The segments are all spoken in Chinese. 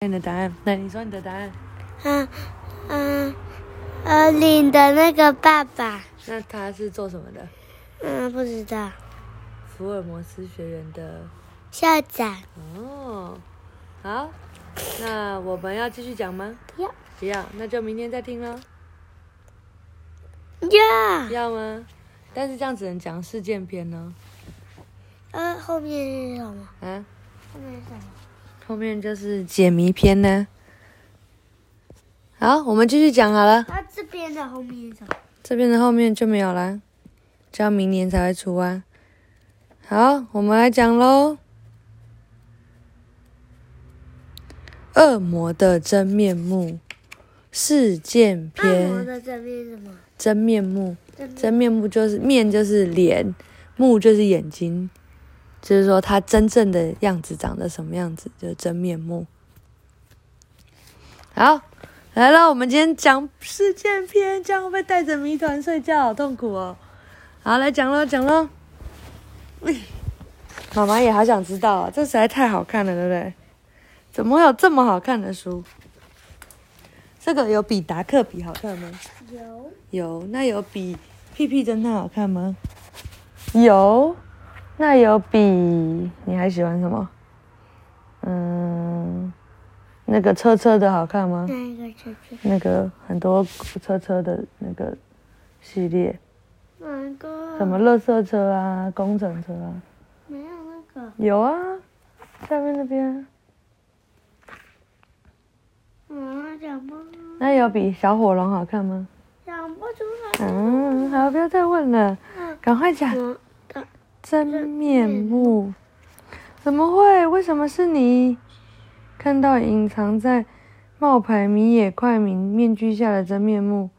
你的答案，那你说你的答案。嗯嗯呃，领的那个爸爸，那他是做什么的？嗯，不知道。福尔摩斯学院的校长，哦。好，那我们要继续讲吗？不要不要，那就明天再听喽。要，要吗？但是这样只能讲事件篇呢。呃，后面是什么？啊，后面是什么？后面就是解谜篇呢。好，我们继续讲好了。啊，这边的后面是什么？这边的后面就没有啦，就要明年才会出啊。好，我们来讲喽。恶魔的真面目事件篇恶魔篇，的这边是什么？真面目，真面目就是面就是脸，目就是眼睛，就是说他真正的样子长得什么样子，就是真面目。好，来了，我们今天讲事件篇，这样会不会带着谜团睡觉？好痛苦哦。好，来讲喽，讲喽。喂 妈妈也好想知道啊，这实在太好看了，对不对？怎么会有这么好看的书？这个有比达克比好看吗？有有，那有比屁屁侦探好看吗？有，那有比你还喜欢什么？嗯，那个车车的好看吗？那一个车车？那个很多车车的那个系列，哪个？什么？乐色车啊，工程车啊，没有那个。有啊，下面那边。嗯，讲不，那有比小火龙好看吗？讲不出来。嗯，好，不要再问了，嗯，赶快讲。真面目？怎么会？为什么是你？看到隐藏在冒牌米野快明面具下的真面目，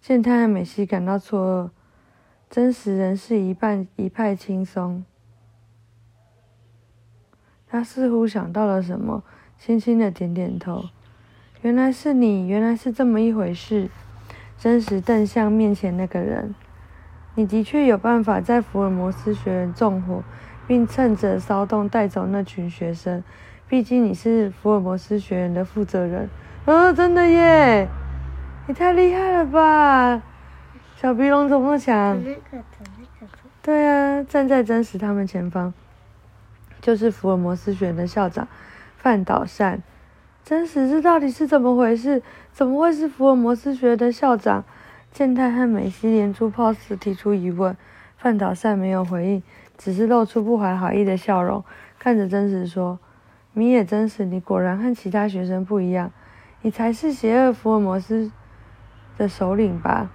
健太和美希感到错愕。真实人是一半一派轻松。他似乎想到了什么，轻轻的点点头。原来是你，原来是这么一回事。真实瞪向面前那个人。你的确有办法在福尔摩斯学院纵火，并趁着骚动带走那群学生。毕竟你是福尔摩斯学院的负责人。哦，真的耶！你太厉害了吧！小鼻龙怎么那么强？那个的那个的。对啊，站在真实他们前方，就是福尔摩斯学院的校长范岛善。真实这到底是怎么回事？怎么会是福尔摩斯学院的校长？健太和美希连珠炮似提出疑问，范岛善没有回应，只是露出不怀好意的笑容，看着真实说：“米野真实，你果然和其他学生不一样，你才是邪恶福尔摩斯的首领吧？”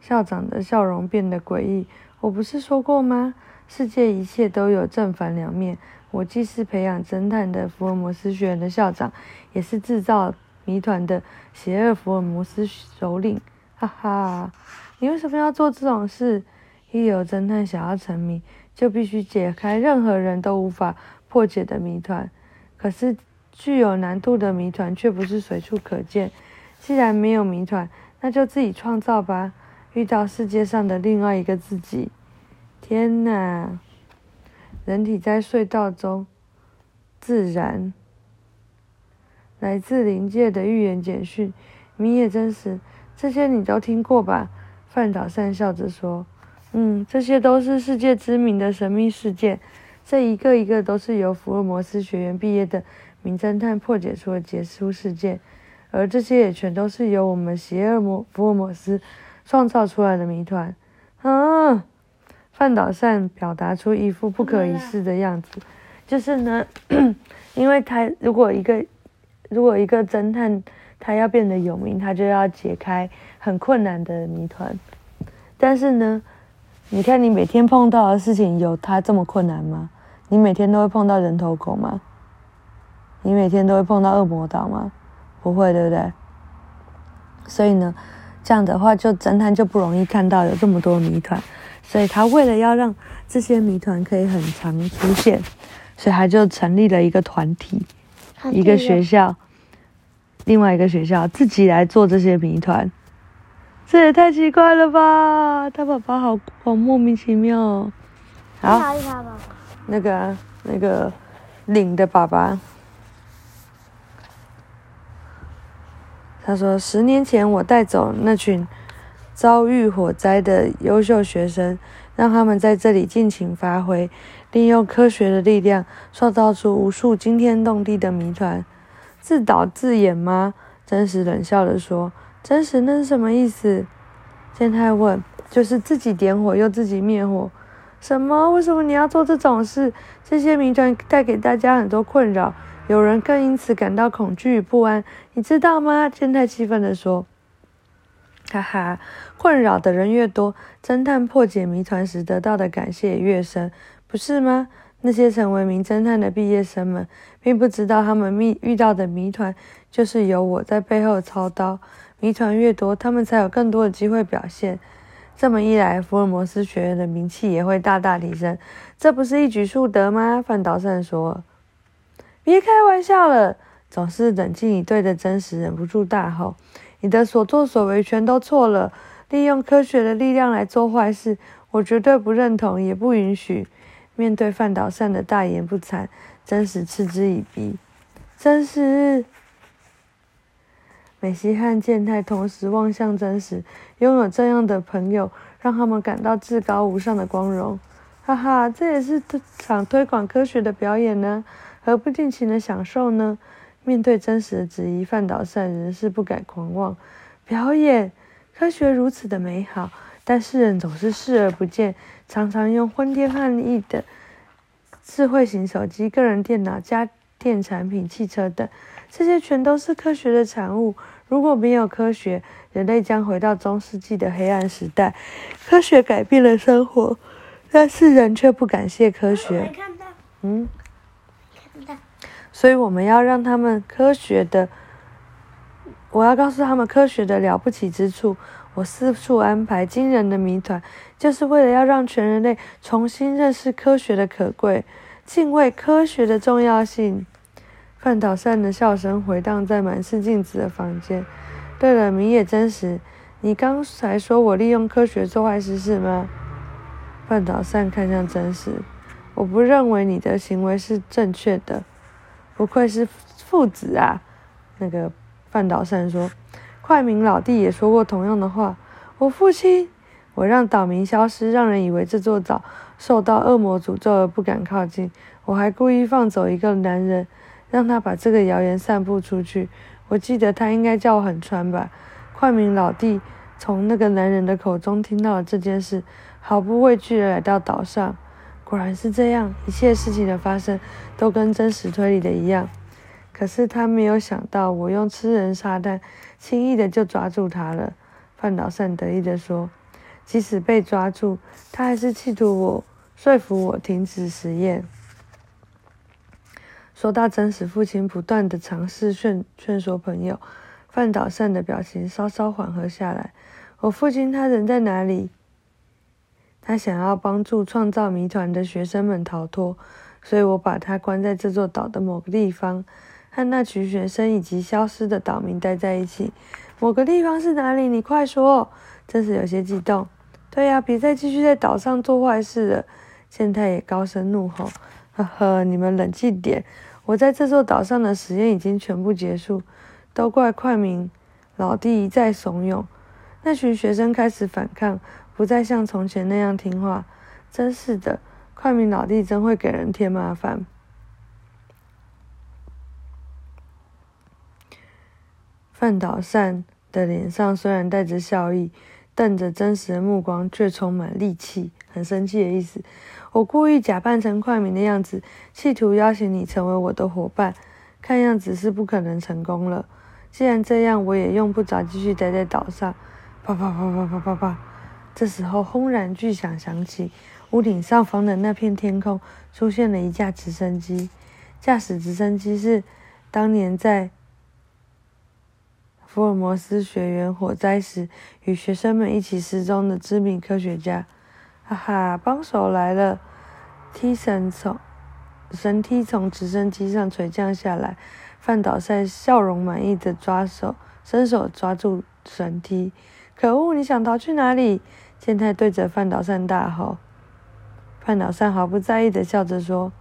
校长的笑容变得诡异。我不是说过吗？世界一切都有正反两面。我既是培养侦探的福尔摩斯学院的校长，也是制造谜团的邪恶福尔摩斯首领。哈哈，你为什么要做这种事？一有侦探想要成名，就必须解开任何人都无法破解的谜团。可是具有难度的谜团却不是随处可见。既然没有谜团，那就自己创造吧。遇到世界上的另外一个自己。天哪！人体在隧道中自燃。来自灵界的预言简讯，谜也真实，这些你都听过吧？范岛善笑着说：“嗯，这些都是世界知名的神秘事件，这一个一个都是由福尔摩斯学院毕业的名侦探破解出的杰出事件，而这些也全都是由我们邪恶魔福尔摩斯创造出来的谜团。”啊！范岛善表达出一副不可一世的样子，就是呢，因为他如果一个如果一个侦探他要变得有名，他就要解开很困难的谜团。但是呢，你看你每天碰到的事情有他这么困难吗？你每天都会碰到人头狗吗？你每天都会碰到恶魔岛吗？不会，对不对？所以呢，这样的话就侦探就不容易看到有这么多谜团。所以他为了要让这些谜团可以很常出现，所以他就成立了一个团体，一个学校，另外一个学校自己来做这些谜团，这也太奇怪了吧！他爸爸好好莫名其妙哦。好。那个啊那个领的爸爸。他说：“十年前，我带走那群遭遇火灾的优秀学生，让他们在这里尽情发挥，利用科学的力量，创造出无数惊天动地的谜团。自导自演吗？”真实冷笑着说：“真实，那是什么意思？”健太问：“就是自己点火又自己灭火。”什么？为什么你要做这种事？这些谜团带给大家很多困扰。有人更因此感到恐惧与不安，你知道吗？健太气愤地说：“哈哈，困扰的人越多，侦探破解谜团时得到的感谢也越深，不是吗？那些成为名侦探的毕业生们，并不知道他们遇遇到的谜团就是由我在背后操刀。谜团越多，他们才有更多的机会表现。这么一来，福尔摩斯学院的名气也会大大提升，这不是一举数得吗？”范岛善说。别开玩笑了！总是冷静以对的真实忍不住大吼：“你的所作所为全都错了！利用科学的力量来做坏事，我绝对不认同，也不允许。”面对范岛善的大言不惭，真实嗤之以鼻。真实，美西和健太同时望向真实，拥有这样的朋友，让他们感到至高无上的光荣。哈哈，这也是场推广科学的表演呢。何不尽情的享受呢？面对真实的质疑，范岛善仍是不敢狂妄。表演科学如此的美好，但世人总是视而不见，常常用昏天暗地的智慧型手机、个人电脑、家电产品、汽车等，这些全都是科学的产物。如果没有科学，人类将回到中世纪的黑暗时代。科学改变了生活，但世人却不感谢科学。嗯。所以我们要让他们科学的，我要告诉他们科学的了不起之处。我四处安排惊人的谜团，就是为了要让全人类重新认识科学的可贵，敬畏科学的重要性。范岛善的笑声回荡在满是镜子的房间。对了，谜也真实。你刚才说我利用科学做坏事是吗？范岛善看向真实，我不认为你的行为是正确的。不愧是父子啊！那个范岛善说，快明老弟也说过同样的话。我父亲，我让岛民消失，让人以为这座岛受到恶魔诅咒而不敢靠近。我还故意放走一个男人，让他把这个谣言散布出去。我记得他应该叫我很川吧？快明老弟从那个男人的口中听到了这件事，毫不畏惧地来到岛上。果然是这样，一切事情的发生都跟真实推理的一样。可是他没有想到，我用吃人撒旦，轻易的就抓住他了。范岛善得意的说：“即使被抓住，他还是企图我说服我停止实验。”说到真实，父亲不断的尝试劝劝说朋友，范岛善的表情稍稍缓和下来。我父亲他人在哪里？他想要帮助创造谜团的学生们逃脱，所以我把他关在这座岛的某个地方，和那群学生以及消失的岛民待在一起。某个地方是哪里？你快说！真是有些激动。对呀，别再继续在岛上做坏事了。健太也高声怒吼：“呵呵，你们冷静点！我在这座岛上的实验已经全部结束，都怪快明老弟一再怂恿，那群学生开始反抗。”不再像从前那样听话，真是的，快明老弟真会给人添麻烦。范岛善的脸上虽然带着笑意，瞪着真实的目光却充满戾气，很生气的意思。我故意假扮成快明的样子，企图邀请你成为我的伙伴，看样子是不可能成功了。既然这样，我也用不着继续待在岛上。啪啪啪啪啪啪啪。这时候，轰然巨响响起，屋顶上方的那片天空出现了一架直升机。驾驶直升机是当年在福尔摩斯学园火灾时与学生们一起失踪的知名科学家。哈哈，帮手来了！梯绳从绳梯从直升机上垂降下来，范岛赛笑容满意的抓手伸手抓住绳梯。可恶！你想逃去哪里？健太对着范岛善大吼，范岛善毫不在意的笑着说：“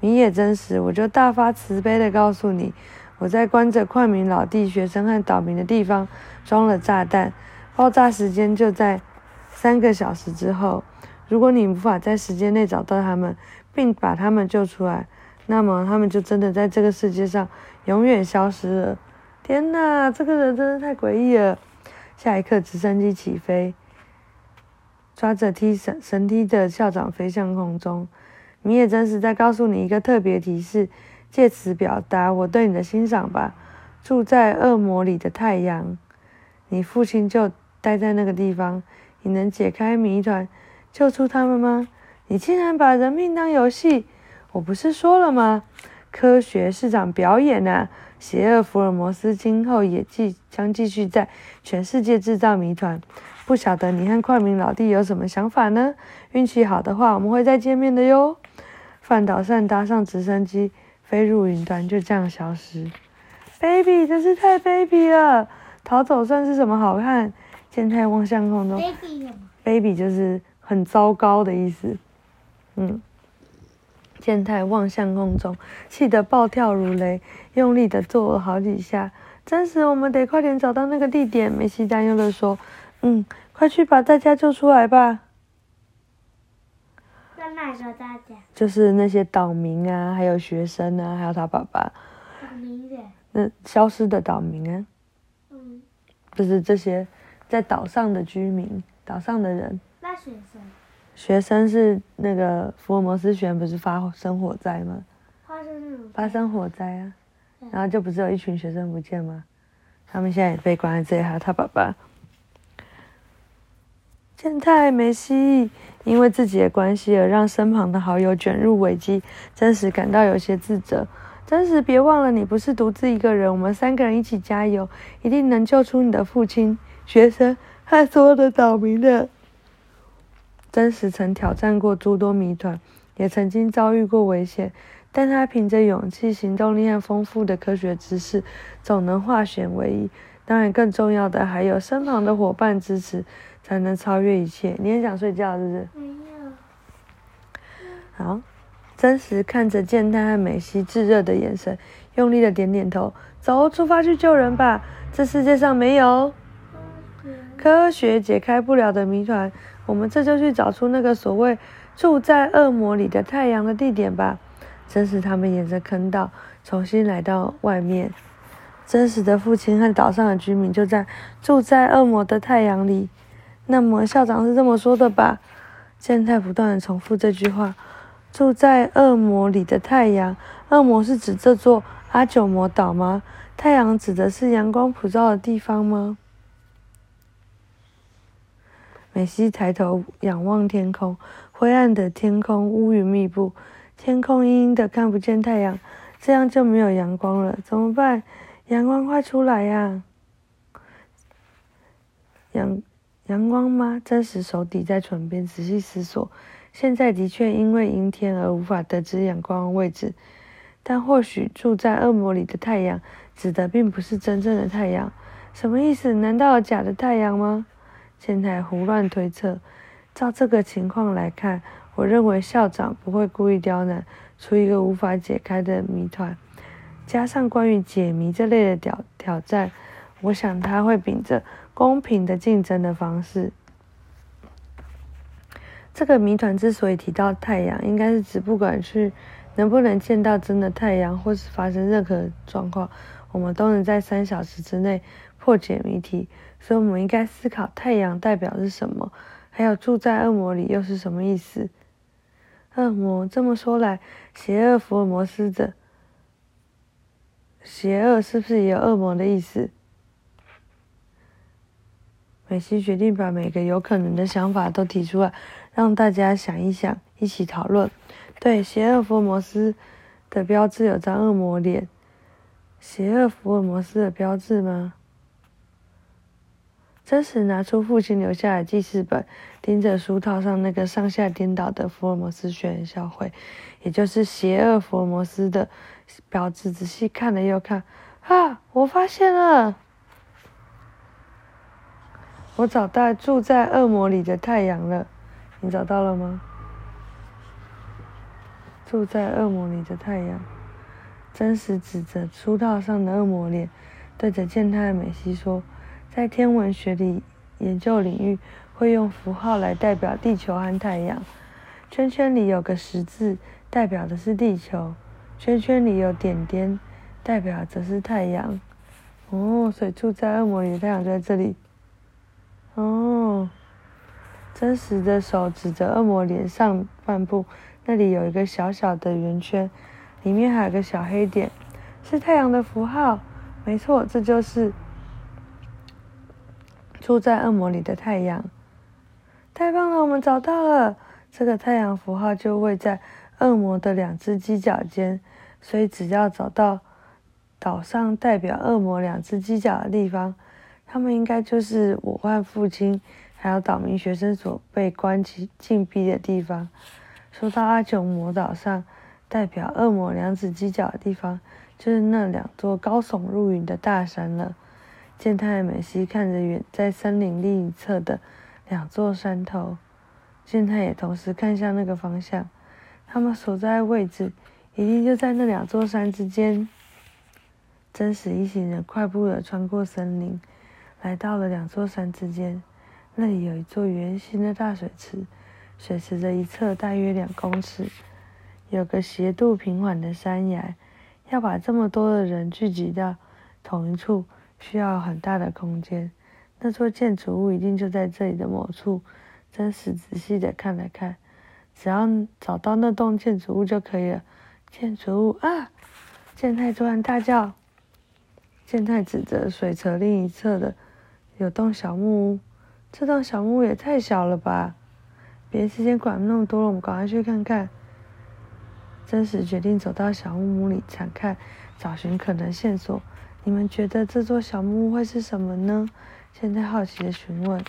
你也真实，我就大发慈悲的告诉你，我在关着快明老弟学生和岛民的地方装了炸弹，爆炸时间就在三个小时之后。如果你无法在时间内找到他们，并把他们救出来，那么他们就真的在这个世界上永远消失了。天哪，这个人真的太诡异了！下一刻，直升机起飞，抓着梯神神梯的校长飞向空中。米也真实在告诉你一个特别提示，借此表达我对你的欣赏吧。住在恶魔里的太阳，你父亲就待在那个地方。你能解开谜团，救出他们吗？你竟然把人命当游戏！我不是说了吗？科学是场表演呐！邪恶福尔摩斯今后也继将继续在全世界制造谜团。不晓得你和快明老弟有什么想法呢？运气好的话，我们会再见面的哟。范岛善搭上直升机飞入云端，就这样消失。Baby，真是太 baby 了！逃走算是什么好看？健太望向空中。Baby 就是很糟糕的意思。嗯。健太望向空中，气得暴跳如雷，用力的揍了好几下。真实，我们得快点找到那个地点。梅西担忧的说：“嗯，快去把大家救出来吧。”哪个大家？就是那些岛民啊，还有学生啊，还有他爸爸。岛民的。那消失的岛民啊。嗯。就是这些在岛上的居民，岛上的人。那学生。学生是那个福尔摩斯学院不是发生火灾吗？发生发生火灾啊，然后就不是有一群学生不见吗？他们现在也被关在这里，还有他爸爸。健太梅西因为自己的关系而让身旁的好友卷入危机，真实感到有些自责。真实，别忘了你不是独自一个人，我们三个人一起加油，一定能救出你的父亲、学生和所有的岛民的。真实曾挑战过诸多谜团，也曾经遭遇过危险，但他凭着勇气、行动力和丰富的科学知识，总能化险为夷。当然，更重要的还有身旁的伙伴支持。才能超越一切。你也想睡觉是不是？没有。好，真实看着健太和美希炙热的眼神，用力的点点头。走，出发去救人吧！这世界上没有科学解开不了的谜团。我们这就去找出那个所谓住在恶魔里的太阳的地点吧。真实他们沿着坑道重新来到外面。真实的父亲和岛上的居民就在住在恶魔的太阳里。那么校长是这么说的吧？健太不断的重复这句话。住在恶魔里的太阳，恶魔是指这座阿九魔岛吗？太阳指的是阳光普照的地方吗？美西抬头仰望天空，灰暗的天空乌云密布，天空阴阴的看不见太阳，这样就没有阳光了，怎么办？阳光快出来呀！阳。阳光吗？真实手抵在唇边，仔细思索。现在的确因为阴天而无法得知阳光的位置，但或许住在恶魔里的太阳，指的并不是真正的太阳。什么意思？难道假的太阳吗？前台胡乱推测。照这个情况来看，我认为校长不会故意刁难出一个无法解开的谜团，加上关于解谜这类的挑挑战，我想他会秉着。公平的竞争的方式。这个谜团之所以提到太阳，应该是指不管是能不能见到真的太阳，或是发生任何状况，我们都能在三小时之内破解谜题。所以，我们应该思考太阳代表是什么，还有住在恶魔里又是什么意思？恶魔这么说来，邪恶福尔摩斯的邪恶是不是也有恶魔的意思？美西决定把每个有可能的想法都提出来，让大家想一想，一起讨论。对，邪恶福尔摩斯的标志有张恶魔脸。邪恶福尔摩斯的标志吗？真实拿出父亲留下的记事本，盯着书套上那个上下颠倒的福尔摩斯学院校徽，也就是邪恶福尔摩斯的标志，仔细看了又看。啊！我发现了。我找到住在恶魔里的太阳了，你找到了吗？住在恶魔里的太阳。真实指着书套上的恶魔脸，对着健太美希说：“在天文学里研究领域，会用符号来代表地球和太阳。圈圈里有个十字，代表的是地球；圈圈里有点点，代表则是太阳。哦，所以住在恶魔里的太阳就在这里。哦，真实的手指着恶魔脸上半部，那里有一个小小的圆圈。”里面还有个小黑点，是太阳的符号。没错，这就是住在恶魔里的太阳。太棒了，我们找到了这个太阳符号，就位在恶魔的两只犄角间。所以，只要找到岛上代表恶魔两只犄角的地方，他们应该就是我和父亲还有岛民学生所被关起禁闭的地方。说到阿琼魔岛上。代表恶魔两指犄角的地方，就是那两座高耸入云的大山了。健太美希看着远在森林另一侧的两座山头，健太也同时看向那个方向。他们所在位置一定就在那两座山之间。真实一行人快步的穿过森林，来到了两座山之间。那里有一座圆形的大水池，水池的一侧大约两公尺。有个斜度平缓的山崖，要把这么多的人聚集到同一处，需要很大的空间。那座建筑物一定就在这里的某处。真实仔细的看了看，只要找到那栋建筑物就可以了。建筑物啊！健太突然大叫。健太指着水池另一侧的有栋小木屋。这栋小木屋也太小了吧！别时间管那么多了，我们赶快去看看。真实决定走到小木屋里查看，找寻可能线索。你们觉得这座小木屋会是什么呢？现在好奇的询问。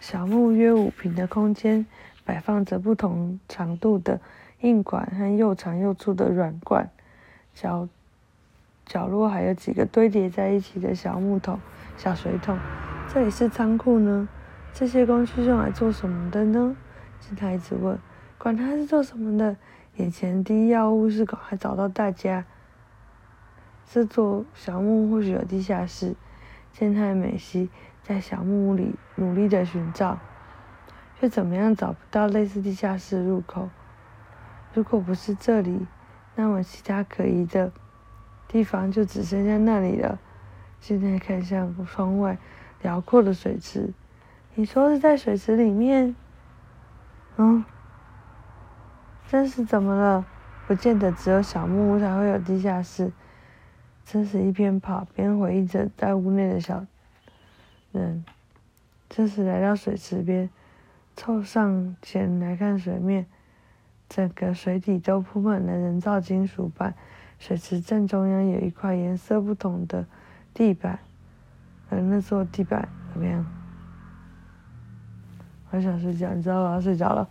小木屋约五平的空间，摆放着不同长度的硬管和又长又粗的软管。角角落还有几个堆叠在一起的小木桶、小水桶。这里是仓库呢？这些工具用来做什么的呢？是他一直问。管他是做什么的，眼前第一要务是赶快找到大家。这座小木屋或许有地下室。健太美希在小木屋里努力的寻找，却怎么样找不到类似地下室入口。如果不是这里，那么其他可疑的地方就只剩下那里了。现在看向窗外辽阔的水池，你说是在水池里面？嗯。真是怎么了？不见得只有小木屋才会有地下室。真是一边跑边回忆着在屋内的小人。真是来到水池边，凑上前来看水面，整个水底都铺满了人造金属板。水池正中央有一块颜色不同的地板，而那座地板怎么样？我想睡觉，你知道我要睡着了。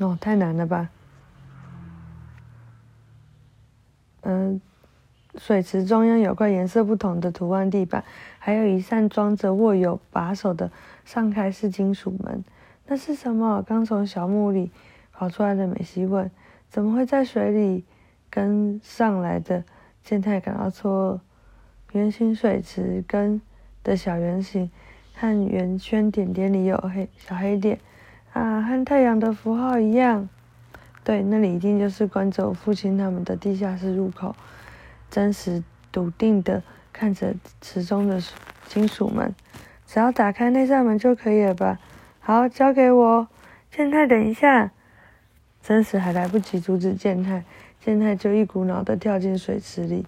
哦，太难了吧！嗯，水池中央有块颜色不同的图案地板，还有一扇装着握有把手的上开式金属门。那是什么？刚从小木里跑出来的美希问：“怎么会在水里？”跟上来的健太感到错愕。圆形水池跟的小圆形和圆圈点点里有黑小黑点。啊，和太阳的符号一样，对，那里一定就是关着我父亲他们的地下室入口。真实笃定的看着池中的金属门，只要打开那扇门就可以了吧？好，交给我。健太，等一下。真实还来不及阻止健太，健太就一股脑的跳进水池里。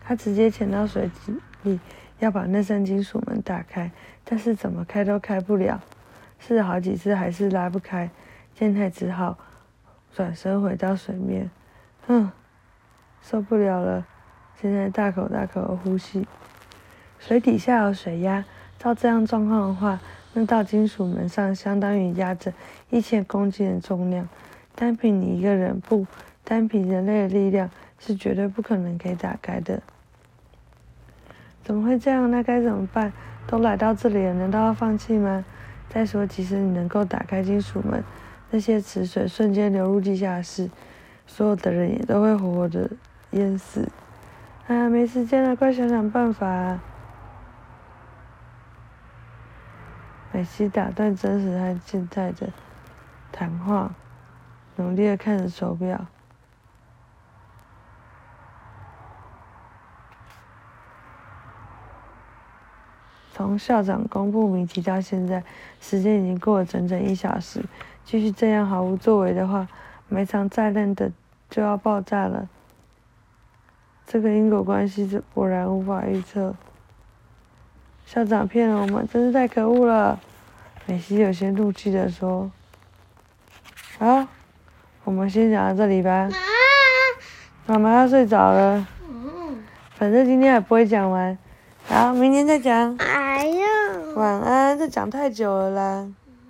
他直接潜到水池里，要把那扇金属门打开，但是怎么开都开不了。试了好几次还是拉不开，健太只好转身回到水面。哼，受不了了！现在大口大口的呼吸。水底下有水压，照这样状况的话，那道金属门上相当于压着一千公斤的重量，单凭你一个人不，单凭人类的力量是绝对不可能可以打开的。怎么会这样？那该怎么办？都来到这里了，难道要放弃吗？再说，即使你能够打开金属门，那些池水瞬间流入地下室，所有的人也都会活活的淹死。啊，没时间了，快想想办法啊！美西打断真实和现在的谈话，努力的看着手表。从校长公布谜题到现在，时间已经过了整整一小时。继续这样毫无作为的话，每场再烂的就要爆炸了。这个因果关系是果然无法预测。校长骗了我们，真是太可恶了！美西有些怒气的说：“啊，我们先讲到这里吧。妈妈要睡着了，反正今天也不会讲完。好，明天再讲。哎呀，晚安，这讲太久了啦。